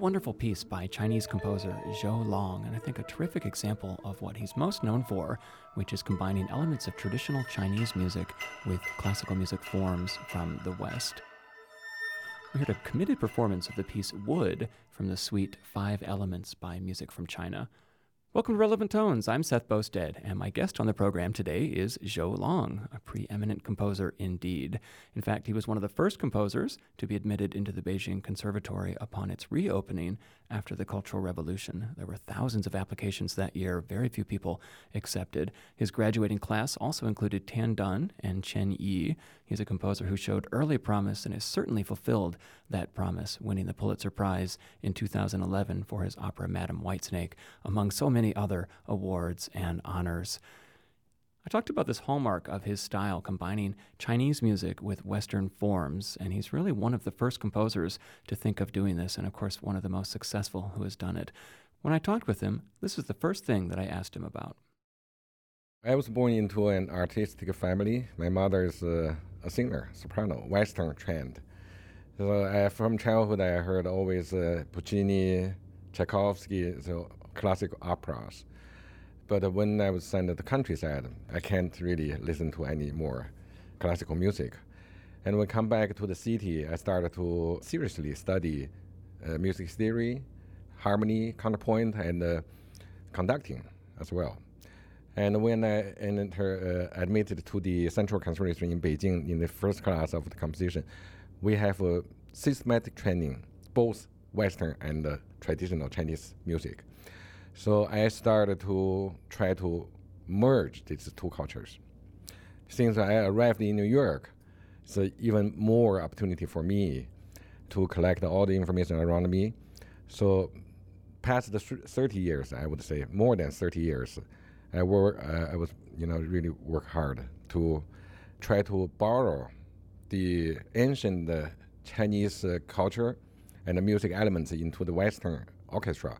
Wonderful piece by Chinese composer Zhou Long, and I think a terrific example of what he's most known for, which is combining elements of traditional Chinese music with classical music forms from the West. We heard a committed performance of the piece Wood from the suite Five Elements by Music from China. Welcome to Relevant Tones. I'm Seth Boustead, and my guest on the program today is Zhou Long, a preeminent composer indeed. In fact, he was one of the first composers to be admitted into the Beijing Conservatory upon its reopening after the Cultural Revolution. There were thousands of applications that year, very few people accepted. His graduating class also included Tan Dun and Chen Yi. He's a composer who showed early promise and has certainly fulfilled that promise, winning the Pulitzer Prize in 2011 for his opera Madame Whitesnake, among so many other awards and honors. I talked about this hallmark of his style, combining Chinese music with Western forms, and he's really one of the first composers to think of doing this, and of course, one of the most successful who has done it. When I talked with him, this was the first thing that I asked him about. I was born into an artistic family. My mother is a, a singer, soprano, Western trained. So I, from childhood, I heard always uh, Puccini, Tchaikovsky, so classical operas. But when I was sent to the countryside, I can't really listen to any more classical music. And when I come back to the city, I started to seriously study uh, music theory, harmony, counterpoint, and uh, conducting as well. And when I enter, uh, admitted to the Central Conservatory in Beijing in the first class of the composition, we have a systematic training, both Western and uh, traditional Chinese music. So I started to try to merge these two cultures. Since I arrived in New York, it's even more opportunity for me to collect all the information around me. So past the 30 years, I would say more than 30 years, I work. Uh, I was, you know, really work hard to try to borrow the ancient uh, Chinese uh, culture and the music elements into the Western orchestra,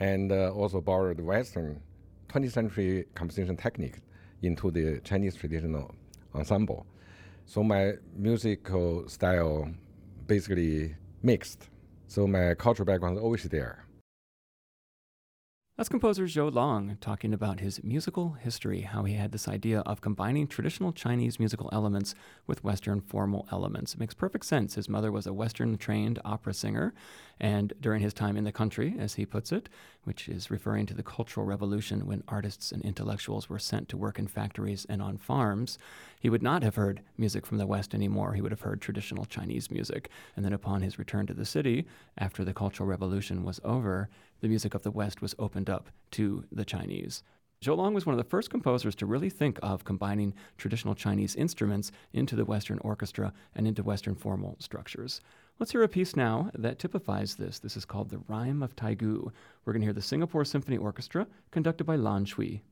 and uh, also borrowed Western 20th century composition technique into the Chinese traditional ensemble. So my musical style basically mixed. So my cultural background is always there. That's composer Zhou Long talking about his musical history, how he had this idea of combining traditional Chinese musical elements with Western formal elements. It makes perfect sense. His mother was a Western trained opera singer, and during his time in the country, as he puts it, which is referring to the Cultural Revolution when artists and intellectuals were sent to work in factories and on farms, he would not have heard music from the West anymore. He would have heard traditional Chinese music. And then upon his return to the city, after the Cultural Revolution was over, the music of the West was opened up to the Chinese. Zhou Long was one of the first composers to really think of combining traditional Chinese instruments into the Western orchestra and into Western formal structures. Let's hear a piece now that typifies this. This is called The Rhyme of Taigu. We're going to hear the Singapore Symphony Orchestra, conducted by Lan Shui.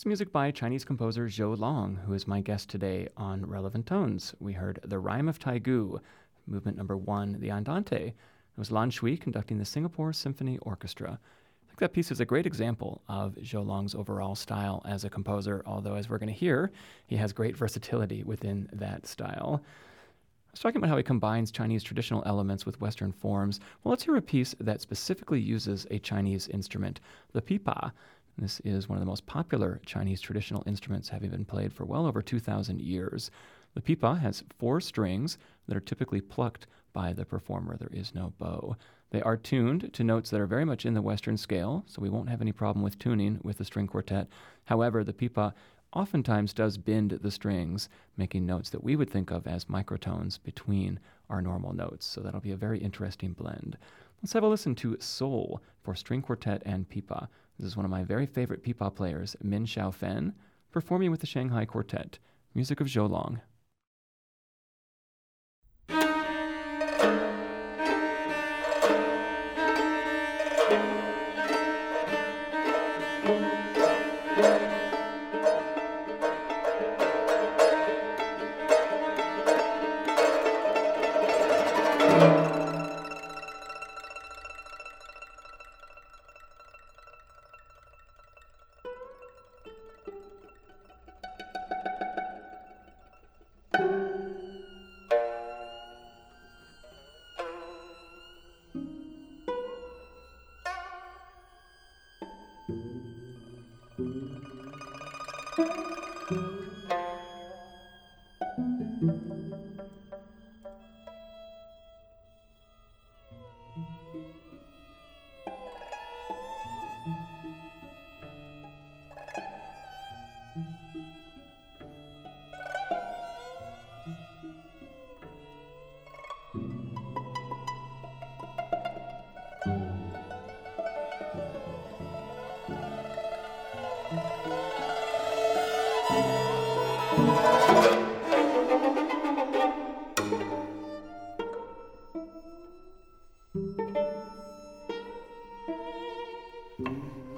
It's music by Chinese composer Zhou Long, who is my guest today on Relevant Tones. We heard The Rhyme of Taigu, movement number one, the Andante. It was Lan Shui conducting the Singapore Symphony Orchestra. I think that piece is a great example of Zhou Long's overall style as a composer, although, as we're going to hear, he has great versatility within that style. I was talking about how he combines Chinese traditional elements with Western forms. Well, let's hear a piece that specifically uses a Chinese instrument, the pipa. This is one of the most popular Chinese traditional instruments, having been played for well over 2,000 years. The pipa has four strings that are typically plucked by the performer. There is no bow. They are tuned to notes that are very much in the Western scale, so we won't have any problem with tuning with the string quartet. However, the pipa oftentimes does bend the strings, making notes that we would think of as microtones between our normal notes. So that'll be a very interesting blend. Let's have a listen to Soul for string quartet and pipa. This is one of my very favorite pipa players, Min Xiao Fen, performing with the Shanghai Quartet. Music of Zhou Long. Mm-hmm.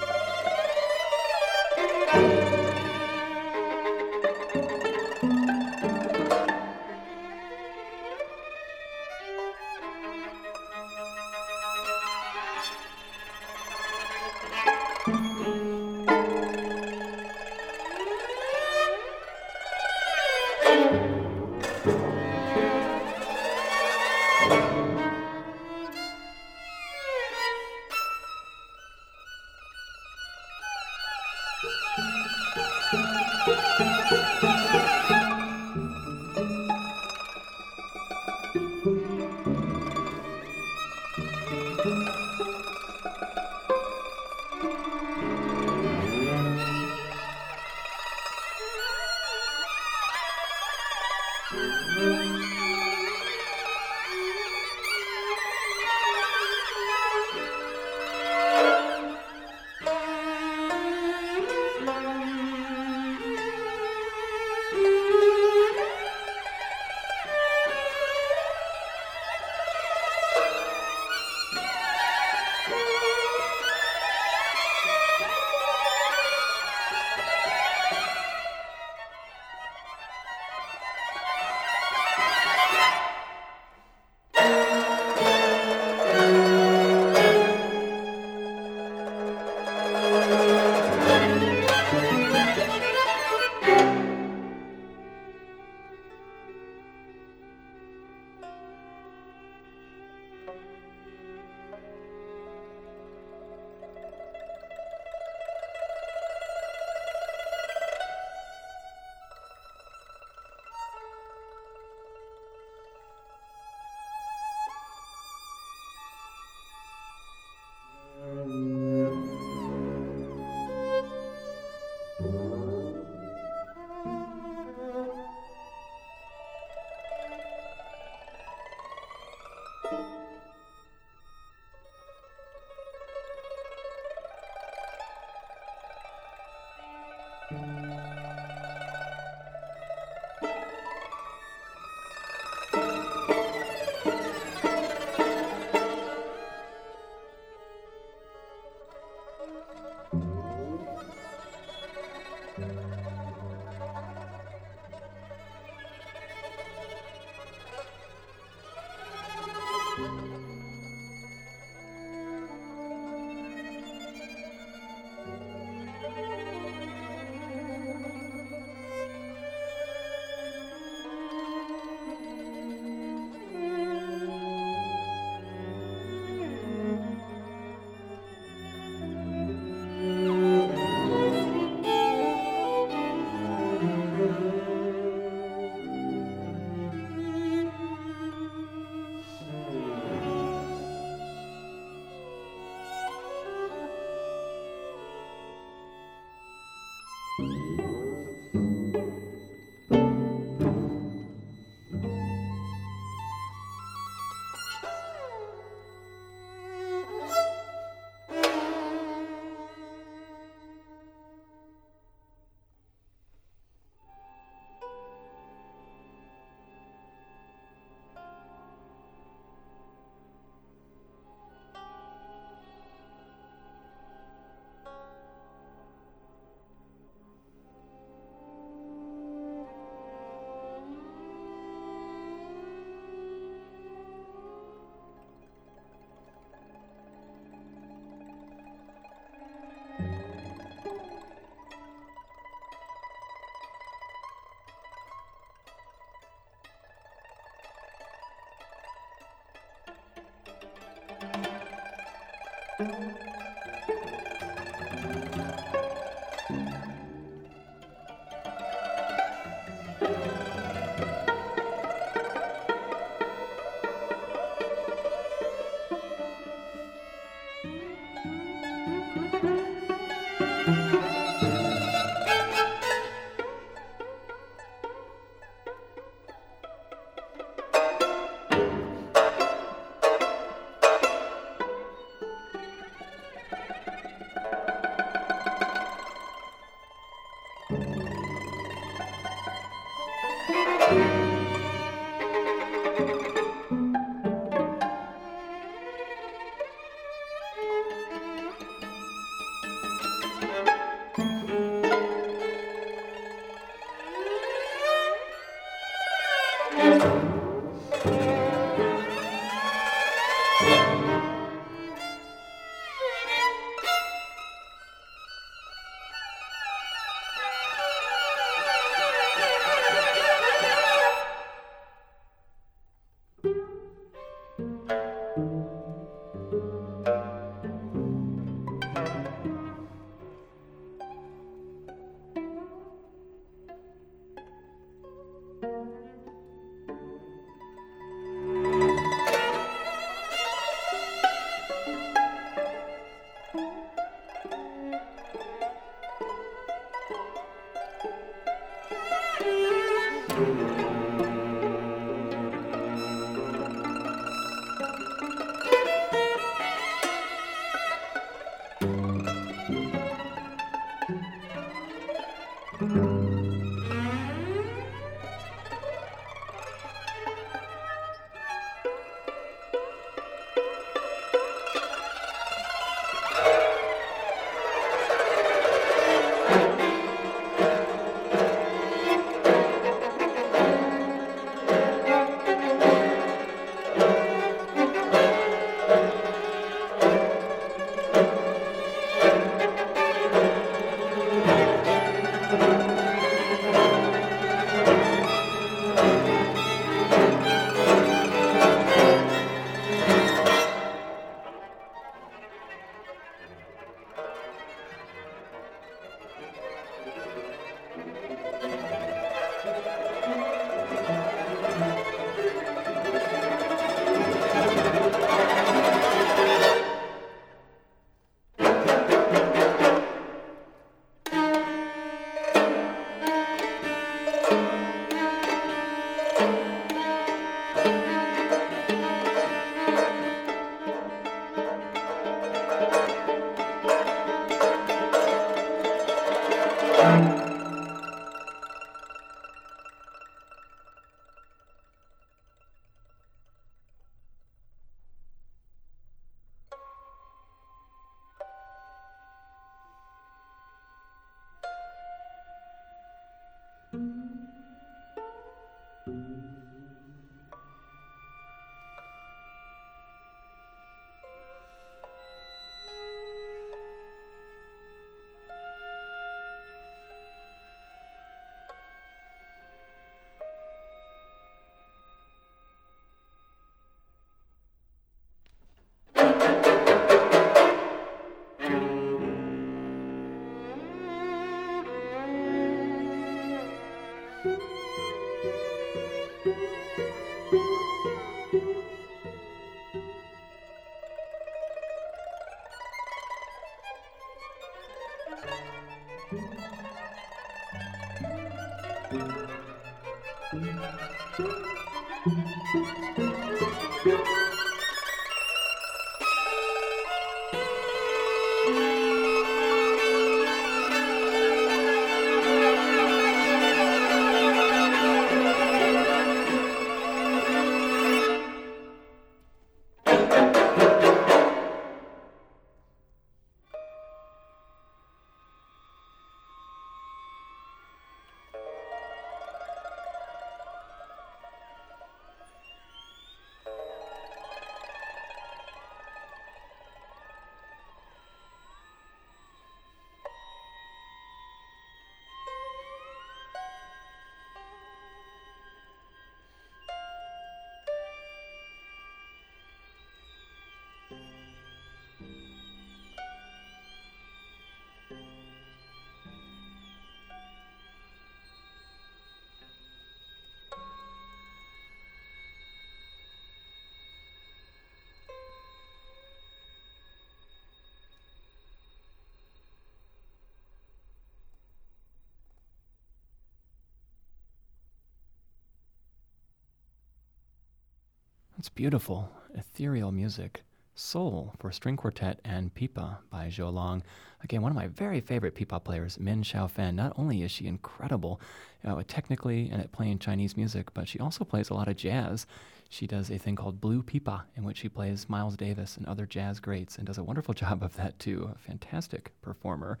That's beautiful, ethereal music. Soul for string quartet and pipa by Zhou Long. Again, one of my very favorite pipa players, Min Xiaofen. Not only is she incredible uh, technically and at playing Chinese music, but she also plays a lot of jazz. She does a thing called Blue Pipa, in which she plays Miles Davis and other jazz greats and does a wonderful job of that too. A fantastic performer.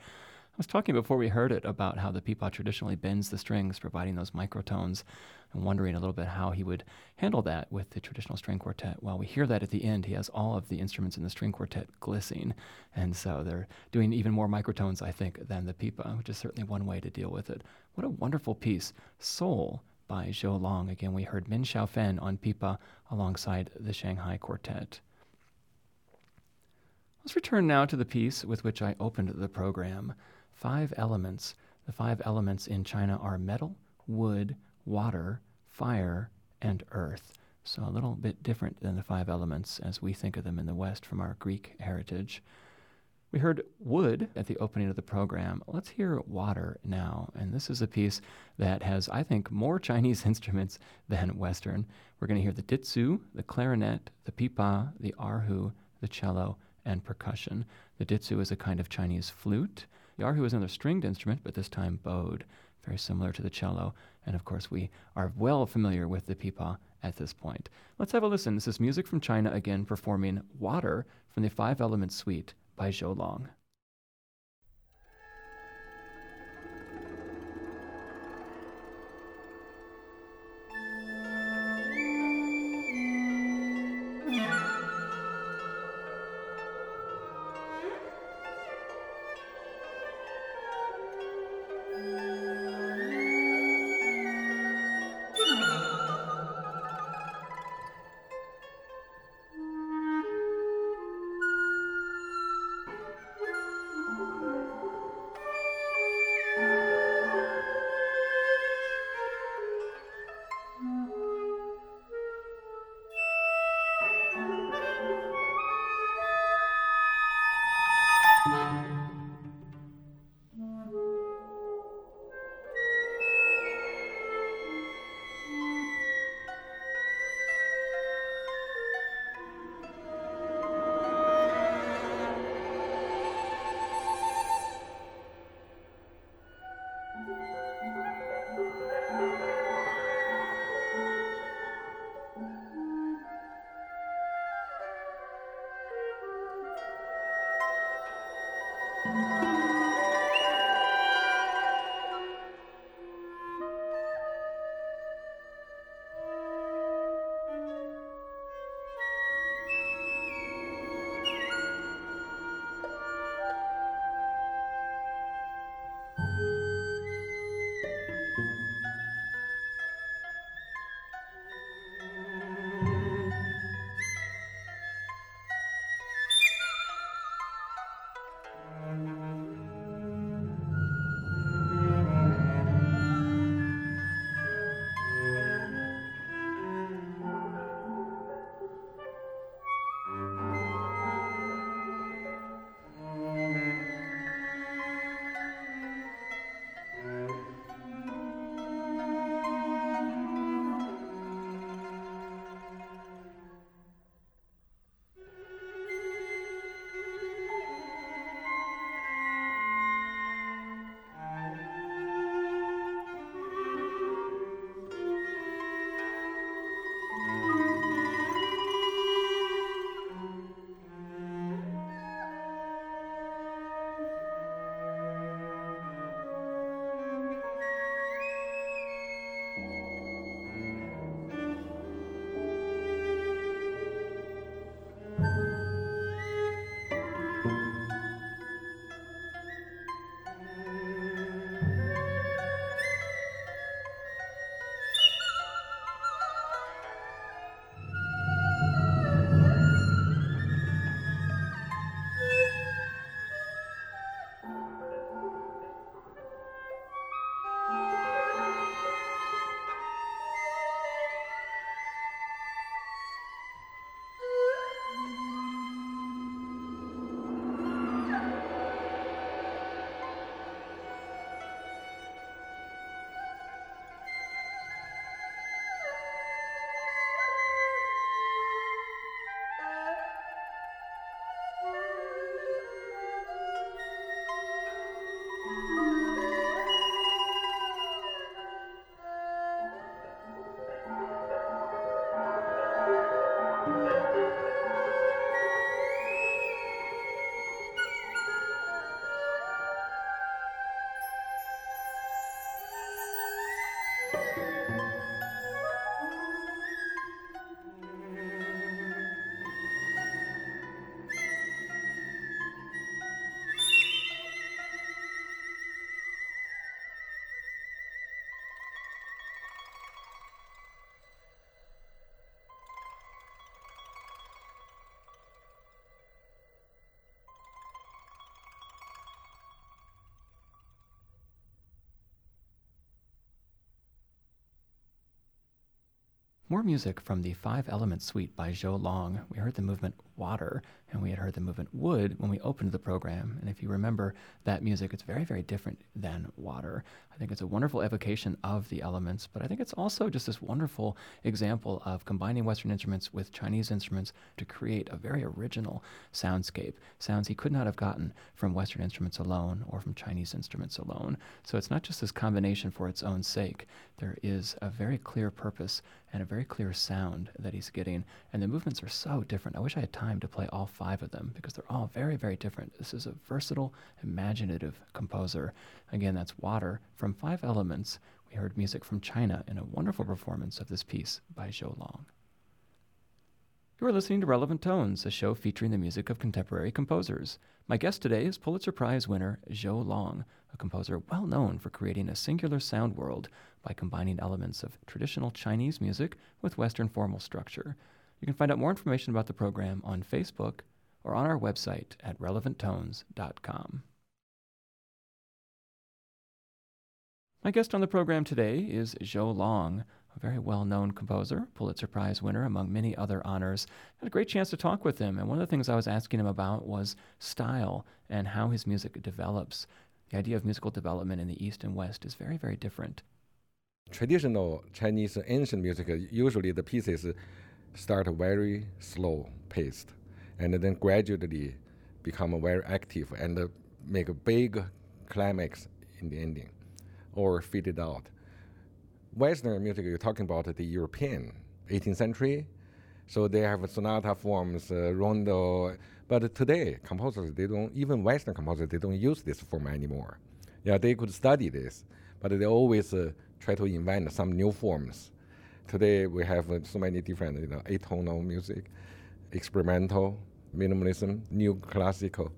I was talking before we heard it about how the pipa traditionally bends the strings, providing those microtones, and wondering a little bit how he would handle that with the traditional string quartet. Well, we hear that at the end. He has all of the instruments in the string quartet glissing, and so they're doing even more microtones, I think, than the pipa, which is certainly one way to deal with it. What a wonderful piece. Soul by Zhou Long. Again, we heard Min Xiaofen on pipa alongside the Shanghai Quartet. Let's return now to the piece with which I opened the program five elements. The five elements in China are metal, wood, water, fire, and earth. So a little bit different than the five elements as we think of them in the West from our Greek heritage. We heard wood at the opening of the program. Let's hear water now. And this is a piece that has, I think, more Chinese instruments than Western. We're going to hear the dizi, the clarinet, the pipa, the erhu, the cello, and percussion. The dizi is a kind of Chinese flute. Erhu is another stringed instrument, but this time bowed, very similar to the cello. And of course, we are well familiar with the pipa at this point. Let's have a listen. This is music from China again performing Water from the Five Elements Suite by Zhou Long. More music from the Five Elements Suite by Zhou Long. We heard the movement Water, and we had heard the movement Wood when we opened the program. And if you remember that music, it's very, very different than Water. I think it's a wonderful evocation of the elements, but I think it's also just this wonderful example of combining Western instruments with Chinese instruments to create a very original soundscape. Sounds he could not have gotten from Western instruments alone or from Chinese instruments alone. So it's not just this combination for its own sake. There is a very clear purpose and a very clear sound that he's getting. And the movements are so different. I wish I had time to play all five of them because they're all very, very different. This is a versatile, imaginative composer. Again, that's Water from Five Elements. We heard music from China in a wonderful performance of this piece by Zhou Long. You are listening to Relevant Tones, a show featuring the music of contemporary composers. My guest today is Pulitzer Prize winner Zhou Long, a composer well known for creating a singular sound world by combining elements of traditional Chinese music with Western formal structure. You can find out more information about the program on Facebook or on our website at relevanttones.com. My guest on the program today is Zhou Long, a very well known composer, Pulitzer Prize winner, among many other honors. I had a great chance to talk with him, and one of the things I was asking him about was style and how his music develops. The idea of musical development in the East and West is very, very different. Traditional Chinese ancient music, usually the pieces start very slow paced and then gradually become very active and make a big climax in the ending or fade it out. Western music, you're talking about the European 18th century, so they have sonata forms, uh, rondo. But today, composers they don't even Western composers they don't use this form anymore. Yeah, they could study this, but they always uh, try to invent some new forms. Today we have uh, so many different, you know, atonal music, experimental, minimalism, new classical,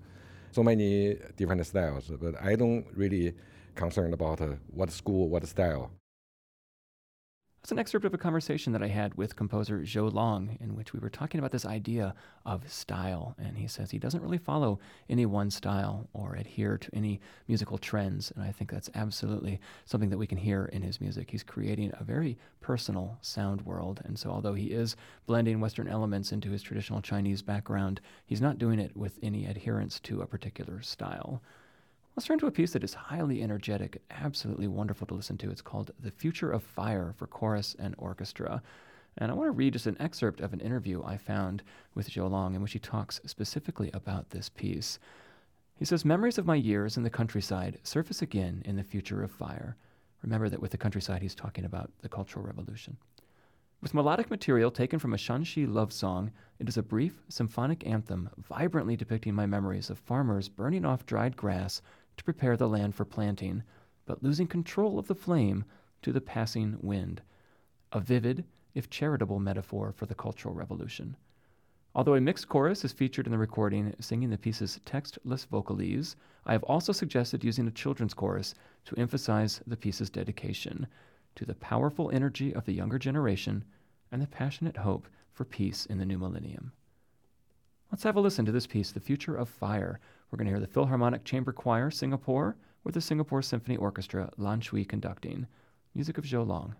so many different styles. But I don't really concerned about uh, what school, what style. That's an excerpt of a conversation that I had with composer Zhou Long, in which we were talking about this idea of style. And he says he doesn't really follow any one style or adhere to any musical trends. And I think that's absolutely something that we can hear in his music. He's creating a very personal sound world. And so, although he is blending Western elements into his traditional Chinese background, he's not doing it with any adherence to a particular style. Let's turn to a piece that is highly energetic, and absolutely wonderful to listen to. It's called The Future of Fire for Chorus and Orchestra. And I want to read just an excerpt of an interview I found with Zhou Long in which he talks specifically about this piece. He says, Memories of my years in the countryside surface again in the future of fire. Remember that with the countryside, he's talking about the Cultural Revolution. With melodic material taken from a Shanxi love song, it is a brief symphonic anthem vibrantly depicting my memories of farmers burning off dried grass to prepare the land for planting, but losing control of the flame to the passing wind. A vivid, if charitable, metaphor for the Cultural Revolution. Although a mixed chorus is featured in the recording singing the piece's textless vocalese, I have also suggested using a children's chorus to emphasize the piece's dedication to the powerful energy of the younger generation and the passionate hope for peace in the new millennium. Let's have a listen to this piece, The Future of Fire, we're going to hear the Philharmonic Chamber Choir, Singapore, with the Singapore Symphony Orchestra, Lan Shui conducting. Music of Zhou Long.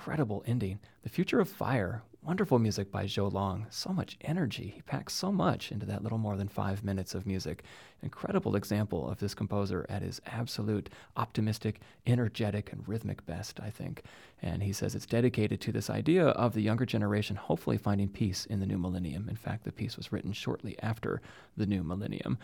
Incredible ending. The Future of Fire, wonderful music by Zhou Long. So much energy. He packs so much into that little more than five minutes of music. Incredible example of this composer at his absolute optimistic, energetic, and rhythmic best, I think. And he says it's dedicated to this idea of the younger generation hopefully finding peace in the new millennium. In fact, the piece was written shortly after the new millennium.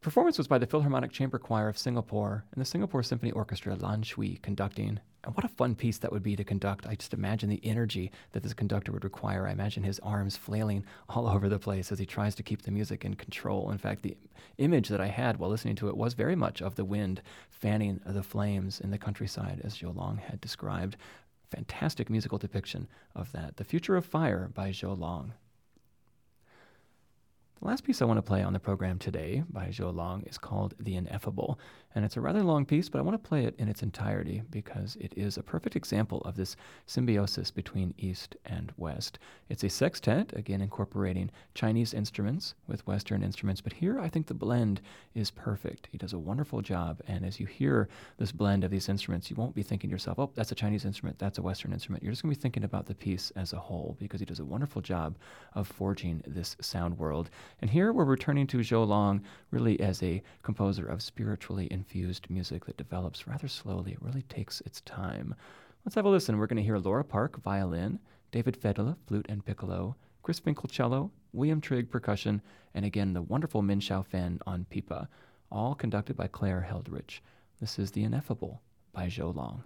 Performance was by the Philharmonic Chamber Choir of Singapore and the Singapore Symphony Orchestra Lan Shui conducting. And what a fun piece that would be to conduct. I just imagine the energy that this conductor would require. I imagine his arms flailing all over the place as he tries to keep the music in control. In fact, the image that I had while listening to it was very much of the wind fanning the flames in the countryside, as Zhou Long had described. Fantastic musical depiction of that. The Future of Fire by Zhou Long. The last piece I want to play on the program today by Zhou Long is called The Ineffable. And it's a rather long piece, but I want to play it in its entirety because it is a perfect example of this symbiosis between East and West. It's a sextet, again incorporating Chinese instruments with Western instruments, but here I think the blend is perfect. He does a wonderful job, and as you hear this blend of these instruments, you won't be thinking to yourself, oh, that's a Chinese instrument, that's a Western instrument. You're just going to be thinking about the piece as a whole because he does a wonderful job of forging this sound world. And here we're returning to Zhou Long really as a composer of spiritually infused music that develops rather slowly. It really takes its time. Let's have a listen. We're going to hear Laura Park, violin, David Fedele, flute and piccolo, Chris Finckel, cello, William Trigg, percussion, and again the wonderful Min Xiao Fen on pipa, all conducted by Claire Heldrich. This is The Ineffable by Zhou Long.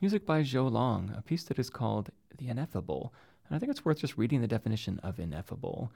Music by Zhou Long, a piece that is called The Ineffable. And I think it's worth just reading the definition of ineffable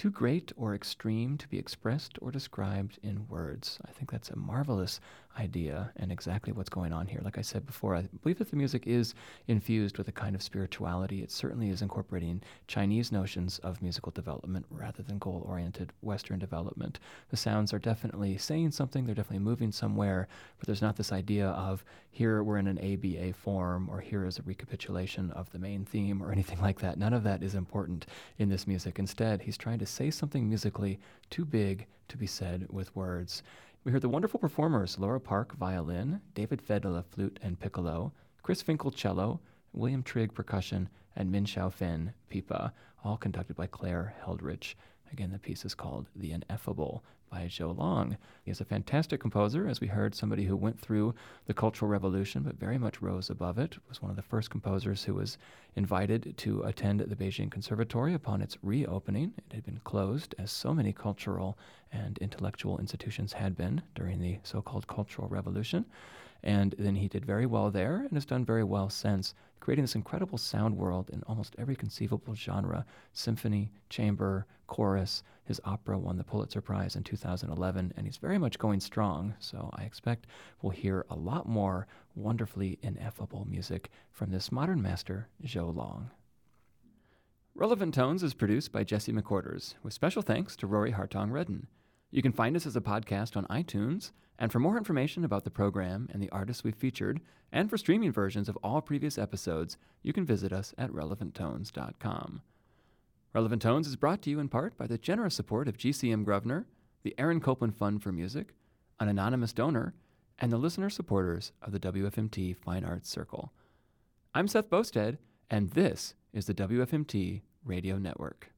too great or extreme to be expressed or described in words. I think that's a marvelous idea and exactly what's going on here. Like I said before, I believe that the music is infused with a kind of spirituality. It certainly is incorporating Chinese notions of musical development rather than goal oriented Western development. The sounds are definitely saying something, they're definitely moving somewhere, but there's not this idea of here we're in an ABA form or here is a recapitulation of the main theme or anything like that. None of that is important in this music. Instead, he's trying to say something musically too big to be said with words. We heard the wonderful performers Laura Park, violin, David Fedele, flute and piccolo, Chris Finckel, cello, William Trigg, percussion, and Min Xiao Fen, pipa, all conducted by Claire Heldrich. Again, the piece is called The Ineffable by Zhou Long. He is a fantastic composer, as we heard, somebody who went through the Cultural Revolution but very much rose above it. Was one of the first composers who was invited to attend the Beijing Conservatory upon its reopening. It had been closed, as so many cultural and intellectual institutions had been during the so called Cultural Revolution. And then he did very well there and has done very well since, creating this incredible sound world in almost every conceivable genre symphony, chamber, chorus. His opera won the Pulitzer Prize in 2011, and he's very much going strong. So I expect we'll hear a lot more wonderfully ineffable music from this modern master, Zhou Long. Relevant Tones is produced by Jesse McQuarters, with special thanks to Rory Hartong Redden. You can find us as a podcast on iTunes, and for more information about the program and the artists we've featured, and for streaming versions of all previous episodes, you can visit us at relevanttones.com. Relevant Tones is brought to you in part by the generous support of GCM Grosvenor, the Aaron Copland Fund for Music, an anonymous donor, and the listener supporters of the WFMT Fine Arts Circle. I'm Seth Boustead, and this is the WFMT Radio Network.